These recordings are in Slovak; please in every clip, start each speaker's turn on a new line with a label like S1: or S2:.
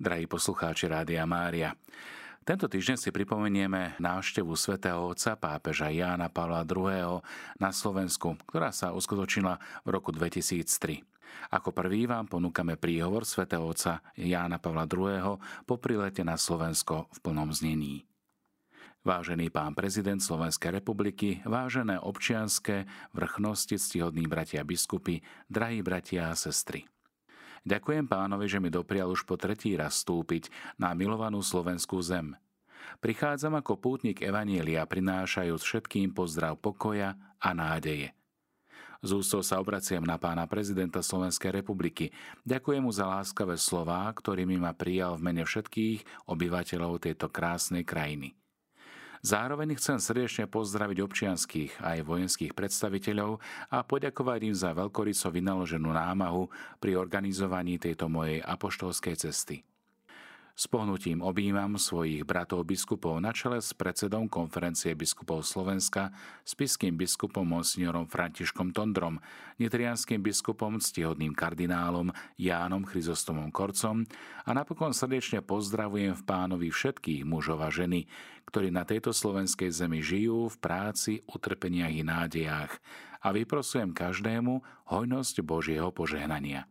S1: Drahí poslucháči Rádia Mária, tento týždeň si pripomenieme návštevu svätého otca pápeža Jána Pavla II. na Slovensku, ktorá sa uskutočnila v roku 2003. Ako prvý vám ponúkame príhovor svätého otca Jána Pavla II. po prilete na Slovensko v plnom znení. Vážený pán prezident Slovenskej republiky, vážené občianské, vrchnosti, ctihodní bratia biskupy, drahí bratia a sestry. Ďakujem pánovi, že mi doprial už po tretí raz stúpiť na milovanú slovenskú zem. Prichádzam ako pútnik Evanielia, prinášajúc všetkým pozdrav pokoja a nádeje. Z ústov sa obraciam na pána prezidenta Slovenskej republiky. Ďakujem mu za láskavé slová, ktorými ma prijal v mene všetkých obyvateľov tejto krásnej krajiny. Zároveň chcem srdečne pozdraviť občianských aj vojenských predstaviteľov a poďakovať im za veľkoryso vynaloženú námahu pri organizovaní tejto mojej apoštolskej cesty. S pohnutím objímam svojich bratov biskupov na čele s predsedom konferencie biskupov Slovenska, spiským biskupom monsignorom Františkom Tondrom, nitrianským biskupom ctihodným kardinálom Jánom Chryzostomom Korcom a napokon srdečne pozdravujem v pánovi všetkých mužov a ženy, ktorí na tejto slovenskej zemi žijú v práci, utrpeniach i nádejách a vyprosujem každému hojnosť Božieho požehnania.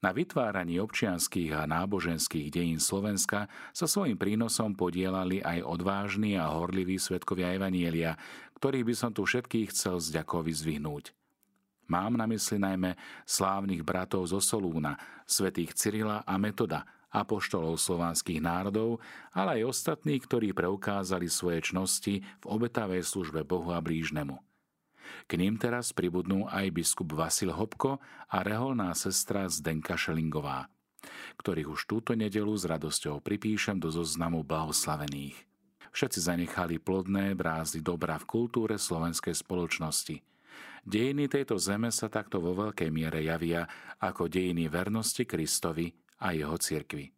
S1: Na vytváraní občianských a náboženských dejín Slovenska sa svojim prínosom podielali aj odvážni a horliví svetkovia Evanielia, ktorých by som tu všetkých chcel zďako vyzvihnúť. Mám na mysli najmä slávnych bratov zo Solúna, svetých Cyrila a Metoda, apoštolov slovanských národov, ale aj ostatných, ktorí preukázali svoje čnosti v obetavej službe Bohu a blížnemu. K ním teraz pribudnú aj biskup Vasil Hopko a reholná sestra Zdenka Šelingová, ktorých už túto nedelu s radosťou pripíšem do zoznamu blahoslavených. Všetci zanechali plodné brázdy dobra v kultúre slovenskej spoločnosti. Dejiny tejto zeme sa takto vo veľkej miere javia ako dejiny vernosti Kristovi a jeho cirkvi.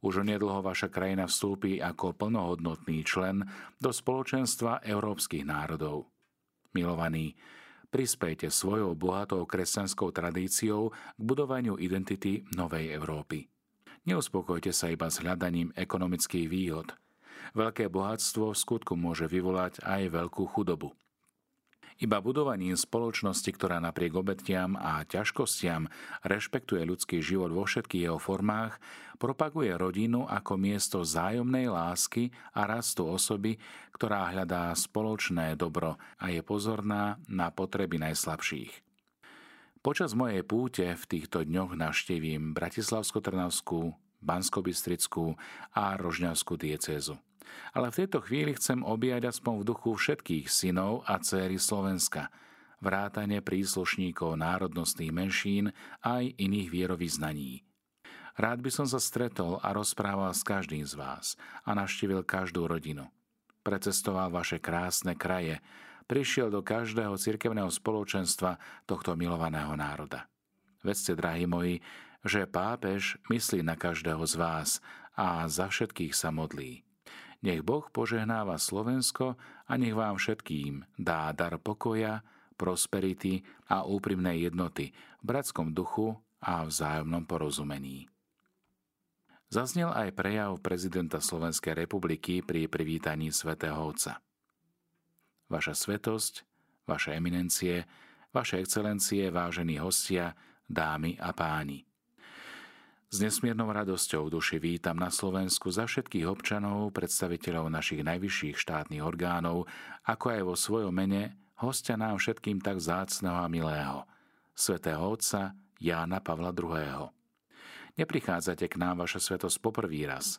S1: Už onedlho vaša krajina vstúpi ako plnohodnotný člen do spoločenstva európskych národov. Milovaní, prispejte svojou bohatou kresťanskou tradíciou k budovaniu identity novej Európy. Neuspokojte sa iba s hľadaním ekonomických výhod. Veľké bohatstvo v skutku môže vyvolať aj veľkú chudobu. Iba budovaním spoločnosti, ktorá napriek obetiam a ťažkostiam rešpektuje ľudský život vo všetkých jeho formách, propaguje rodinu ako miesto zájomnej lásky a rastu osoby, ktorá hľadá spoločné dobro a je pozorná na potreby najslabších. Počas mojej púte v týchto dňoch navštívim Bratislavsko-Trnavskú, Banskobystrickú a Rožňavskú diecézu. Ale v tejto chvíli chcem objať aspoň v duchu všetkých synov a céry Slovenska, vrátane príslušníkov národnostných menšín aj iných vierovýznaní. Rád by som sa stretol a rozprával s každým z vás a navštívil každú rodinu. Precestoval vaše krásne kraje, prišiel do každého cirkevného spoločenstva tohto milovaného národa. Vedzte, drahí moji, že pápež myslí na každého z vás a za všetkých sa modlí. Nech Boh požehnáva Slovensko a nech vám všetkým dá dar pokoja, prosperity a úprimnej jednoty v bratskom duchu a vzájomnom porozumení. Zaznel aj prejav prezidenta Slovenskej republiky pri privítaní svätého Otca. Vaša svetosť, vaše eminencie, vaše excelencie, vážení hostia, dámy a páni – s nesmiernou radosťou duši vítam na Slovensku za všetkých občanov, predstaviteľov našich najvyšších štátnych orgánov, ako aj vo svojom mene hostia nám všetkým tak zácného a milého, svätého Otca Jána Pavla II. Neprichádzate k nám, vaša svetosť, poprvý raz.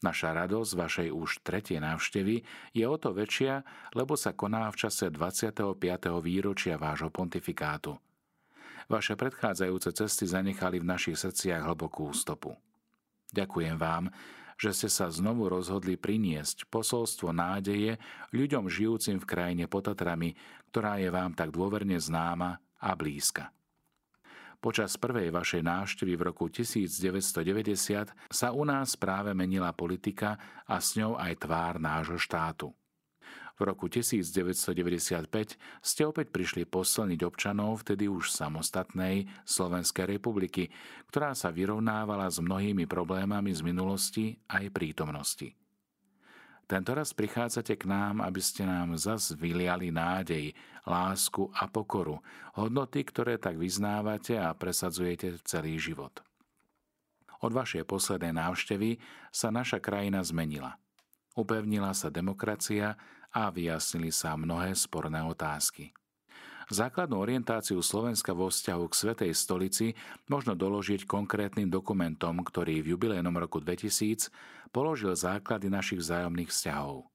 S1: Naša radosť vašej už tretie návštevy je o to väčšia, lebo sa koná v čase 25. výročia vášho pontifikátu – Vaše predchádzajúce cesty zanechali v našich srdciach hlbokú stopu. Ďakujem vám, že ste sa znovu rozhodli priniesť posolstvo nádeje ľuďom žijúcim v krajine pod Tatrami, ktorá je vám tak dôverne známa a blízka. Počas prvej vašej návštevy v roku 1990 sa u nás práve menila politika a s ňou aj tvár nášho štátu. V roku 1995 ste opäť prišli posilniť občanov vtedy už samostatnej Slovenskej republiky, ktorá sa vyrovnávala s mnohými problémami z minulosti aj prítomnosti. Tento raz prichádzate k nám, aby ste nám zas vyliali nádej, lásku a pokoru, hodnoty, ktoré tak vyznávate a presadzujete celý život. Od vašej poslednej návštevy sa naša krajina zmenila. Upevnila sa demokracia a vyjasnili sa mnohé sporné otázky. Základnú orientáciu Slovenska vo vzťahu k Svetej stolici možno doložiť konkrétnym dokumentom, ktorý v jubilejnom roku 2000 položil základy našich vzájomných vzťahov.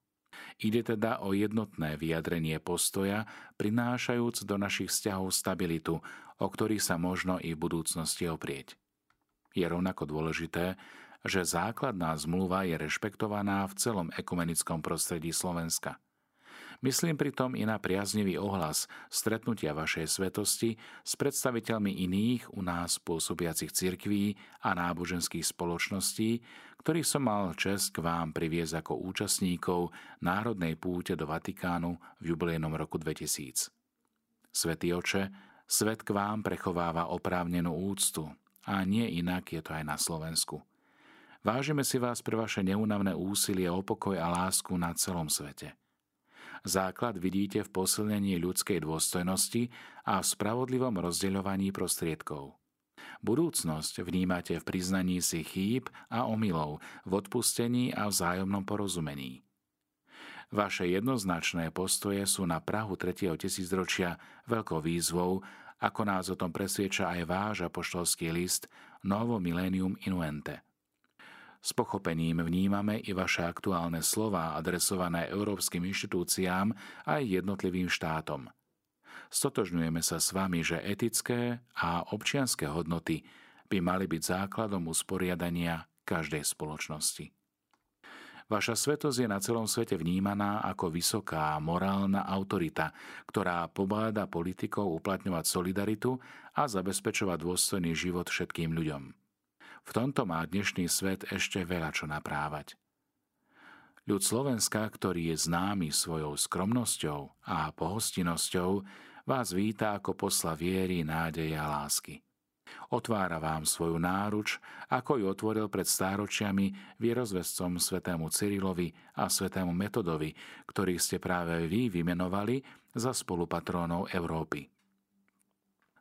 S1: Ide teda o jednotné vyjadrenie postoja, prinášajúc do našich vzťahov stabilitu, o ktorých sa možno i v budúcnosti oprieť. Je rovnako dôležité, že základná zmluva je rešpektovaná v celom ekumenickom prostredí Slovenska – Myslím pritom i na priaznivý ohlas stretnutia vašej svetosti s predstaviteľmi iných u nás pôsobiacich cirkví a náboženských spoločností, ktorých som mal čest k vám priviesť ako účastníkov Národnej púte do Vatikánu v jubilejnom roku 2000. Svetý oče, svet k vám prechováva oprávnenú úctu a nie inak je to aj na Slovensku. Vážime si vás pre vaše neunavné úsilie o pokoj a lásku na celom svete – Základ vidíte v posilnení ľudskej dôstojnosti a v spravodlivom rozdeľovaní prostriedkov. Budúcnosť vnímate v priznaní si chýb a omylov, v odpustení a vzájomnom porozumení. Vaše jednoznačné postoje sú na Prahu 3. tisícročia veľkou výzvou, ako nás o tom presvieča aj váš apoštolský list Novo Millennium Inuente. S pochopením vnímame i vaše aktuálne slova adresované európskym inštitúciám aj jednotlivým štátom. Stotožňujeme sa s vami, že etické a občianské hodnoty by mali byť základom usporiadania každej spoločnosti. Vaša svetosť je na celom svete vnímaná ako vysoká morálna autorita, ktorá pobáda politikov uplatňovať solidaritu a zabezpečovať dôstojný život všetkým ľuďom. V tomto má dnešný svet ešte veľa čo naprávať. Ľud Slovenska, ktorý je známy svojou skromnosťou a pohostinnosťou, vás víta ako posla viery, nádeje a lásky. Otvára vám svoju náruč, ako ju otvoril pred stáročiami vierozvescom svetému Cyrilovi a svetému Metodovi, ktorých ste práve vy vymenovali za spolupatrónov Európy.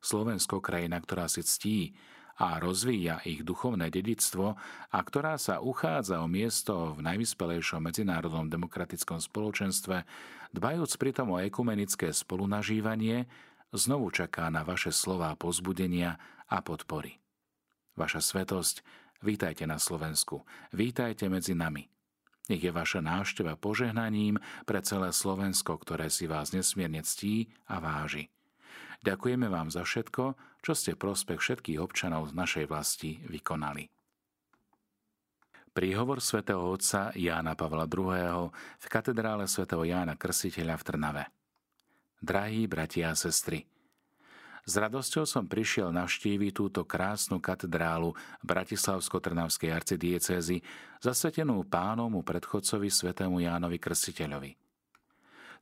S1: Slovensko, krajina, ktorá si ctí a rozvíja ich duchovné dedictvo a ktorá sa uchádza o miesto v najvyspelejšom medzinárodnom demokratickom spoločenstve, dbajúc pritom o ekumenické spolunažívanie, znovu čaká na vaše slová pozbudenia a podpory. Vaša svetosť, vítajte na Slovensku, vítajte medzi nami. Nech je vaša návšteva požehnaním pre celé Slovensko, ktoré si vás nesmierne ctí a váži. Ďakujeme vám za všetko, čo ste prospech všetkých občanov z našej vlasti vykonali. Príhovor svätého otca Jána Pavla II. v katedrále svätého Jána Krstiteľa v Trnave. Drahí bratia a sestry, s radosťou som prišiel navštíviť túto krásnu katedrálu Bratislavsko-Trnavskej arcidiecézy, zasvetenú pánomu predchodcovi svätému Jánovi Krstiteľovi.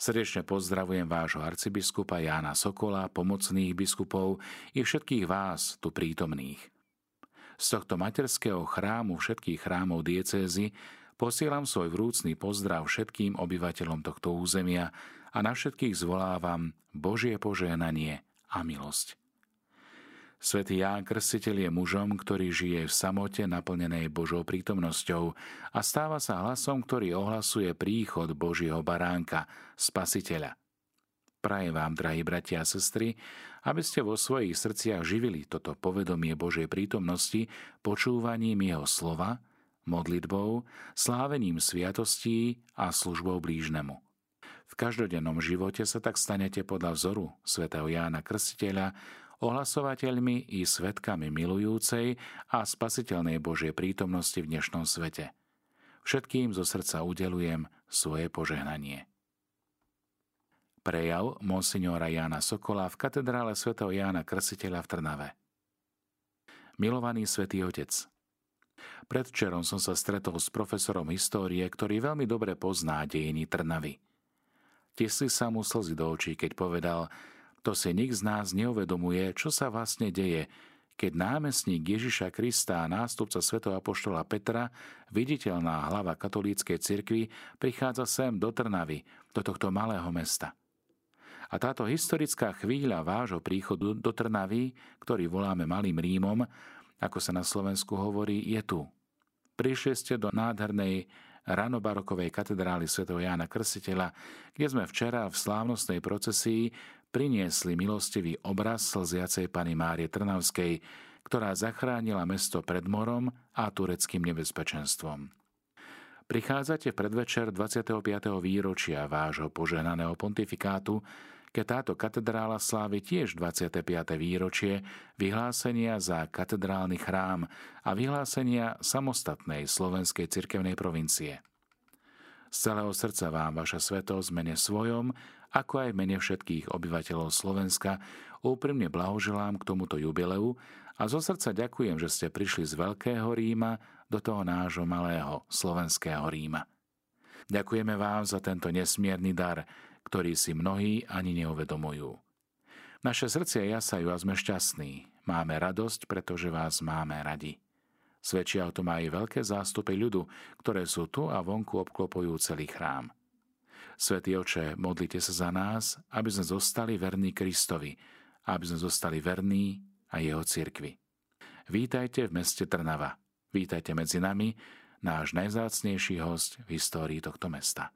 S1: Srdečne pozdravujem vášho arcibiskupa Jána Sokola, pomocných biskupov i všetkých vás tu prítomných. Z tohto materského chrámu všetkých chrámov diecézy posielam svoj vrúcný pozdrav všetkým obyvateľom tohto územia a na všetkých zvolávam Božie požehnanie a milosť. Svetý Ján Krstiteľ je mužom, ktorý žije v samote naplnenej Božou prítomnosťou a stáva sa hlasom, ktorý ohlasuje príchod Božieho baránka, Spasiteľa. Prajem vám, drahí bratia a sestry, aby ste vo svojich srdciach živili toto povedomie Božej prítomnosti počúvaním Jeho slova, modlitbou, slávením sviatostí a službou blížnemu. V každodennom živote sa tak stanete podľa vzoru svätého Jána Krstiteľa, ohlasovateľmi i svetkami milujúcej a spasiteľnej Božej prítomnosti v dnešnom svete. Všetkým zo srdca udelujem svoje požehnanie. Prejav monsignora Jána Sokola v katedrále svätého Jána Krstiteľa v Trnave. Milovaný svätý Otec, Predvčerom som sa stretol s profesorom histórie, ktorý veľmi dobre pozná dejiny Trnavy. Tesli sa mu slzy do očí, keď povedal, to si nik z nás neuvedomuje, čo sa vlastne deje, keď námestník Ježiša Krista a nástupca svätého apoštola Petra, viditeľná hlava katolíckej cirkvi, prichádza sem do Trnavy, do tohto malého mesta. A táto historická chvíľa vášho príchodu do Trnavy, ktorý voláme Malým Rímom, ako sa na Slovensku hovorí, je tu. Prišli ste do nádhernej ranobarokovej katedrály sv. Jána Krstiteľa, kde sme včera v slávnostnej procesii priniesli milostivý obraz slziacej pani Márie Trnavskej, ktorá zachránila mesto pred morom a tureckým nebezpečenstvom. Prichádzate predvečer 25. výročia vášho požehnaného pontifikátu, keď táto katedrála slávi tiež 25. výročie vyhlásenia za katedrálny chrám a vyhlásenia samostatnej slovenskej cirkevnej provincie. Z celého srdca vám vaša svetosť mene svojom ako aj mene všetkých obyvateľov Slovenska úprimne blahoželám k tomuto jubileu a zo srdca ďakujem, že ste prišli z Veľkého Ríma do toho nášho malého slovenského Ríma. Ďakujeme vám za tento nesmierny dar, ktorý si mnohí ani neuvedomujú. Naše srdcia jasajú a sme šťastní. Máme radosť, pretože vás máme radi. Svedčia o tom aj veľké zástupy ľudu, ktoré sú tu a vonku obklopujú celý chrám. Svetý oče, modlite sa za nás, aby sme zostali verní Kristovi, aby sme zostali verní a jeho cirkvi. Vítajte v meste Trnava. Vítajte medzi nami, náš najzácnejší host v histórii tohto mesta.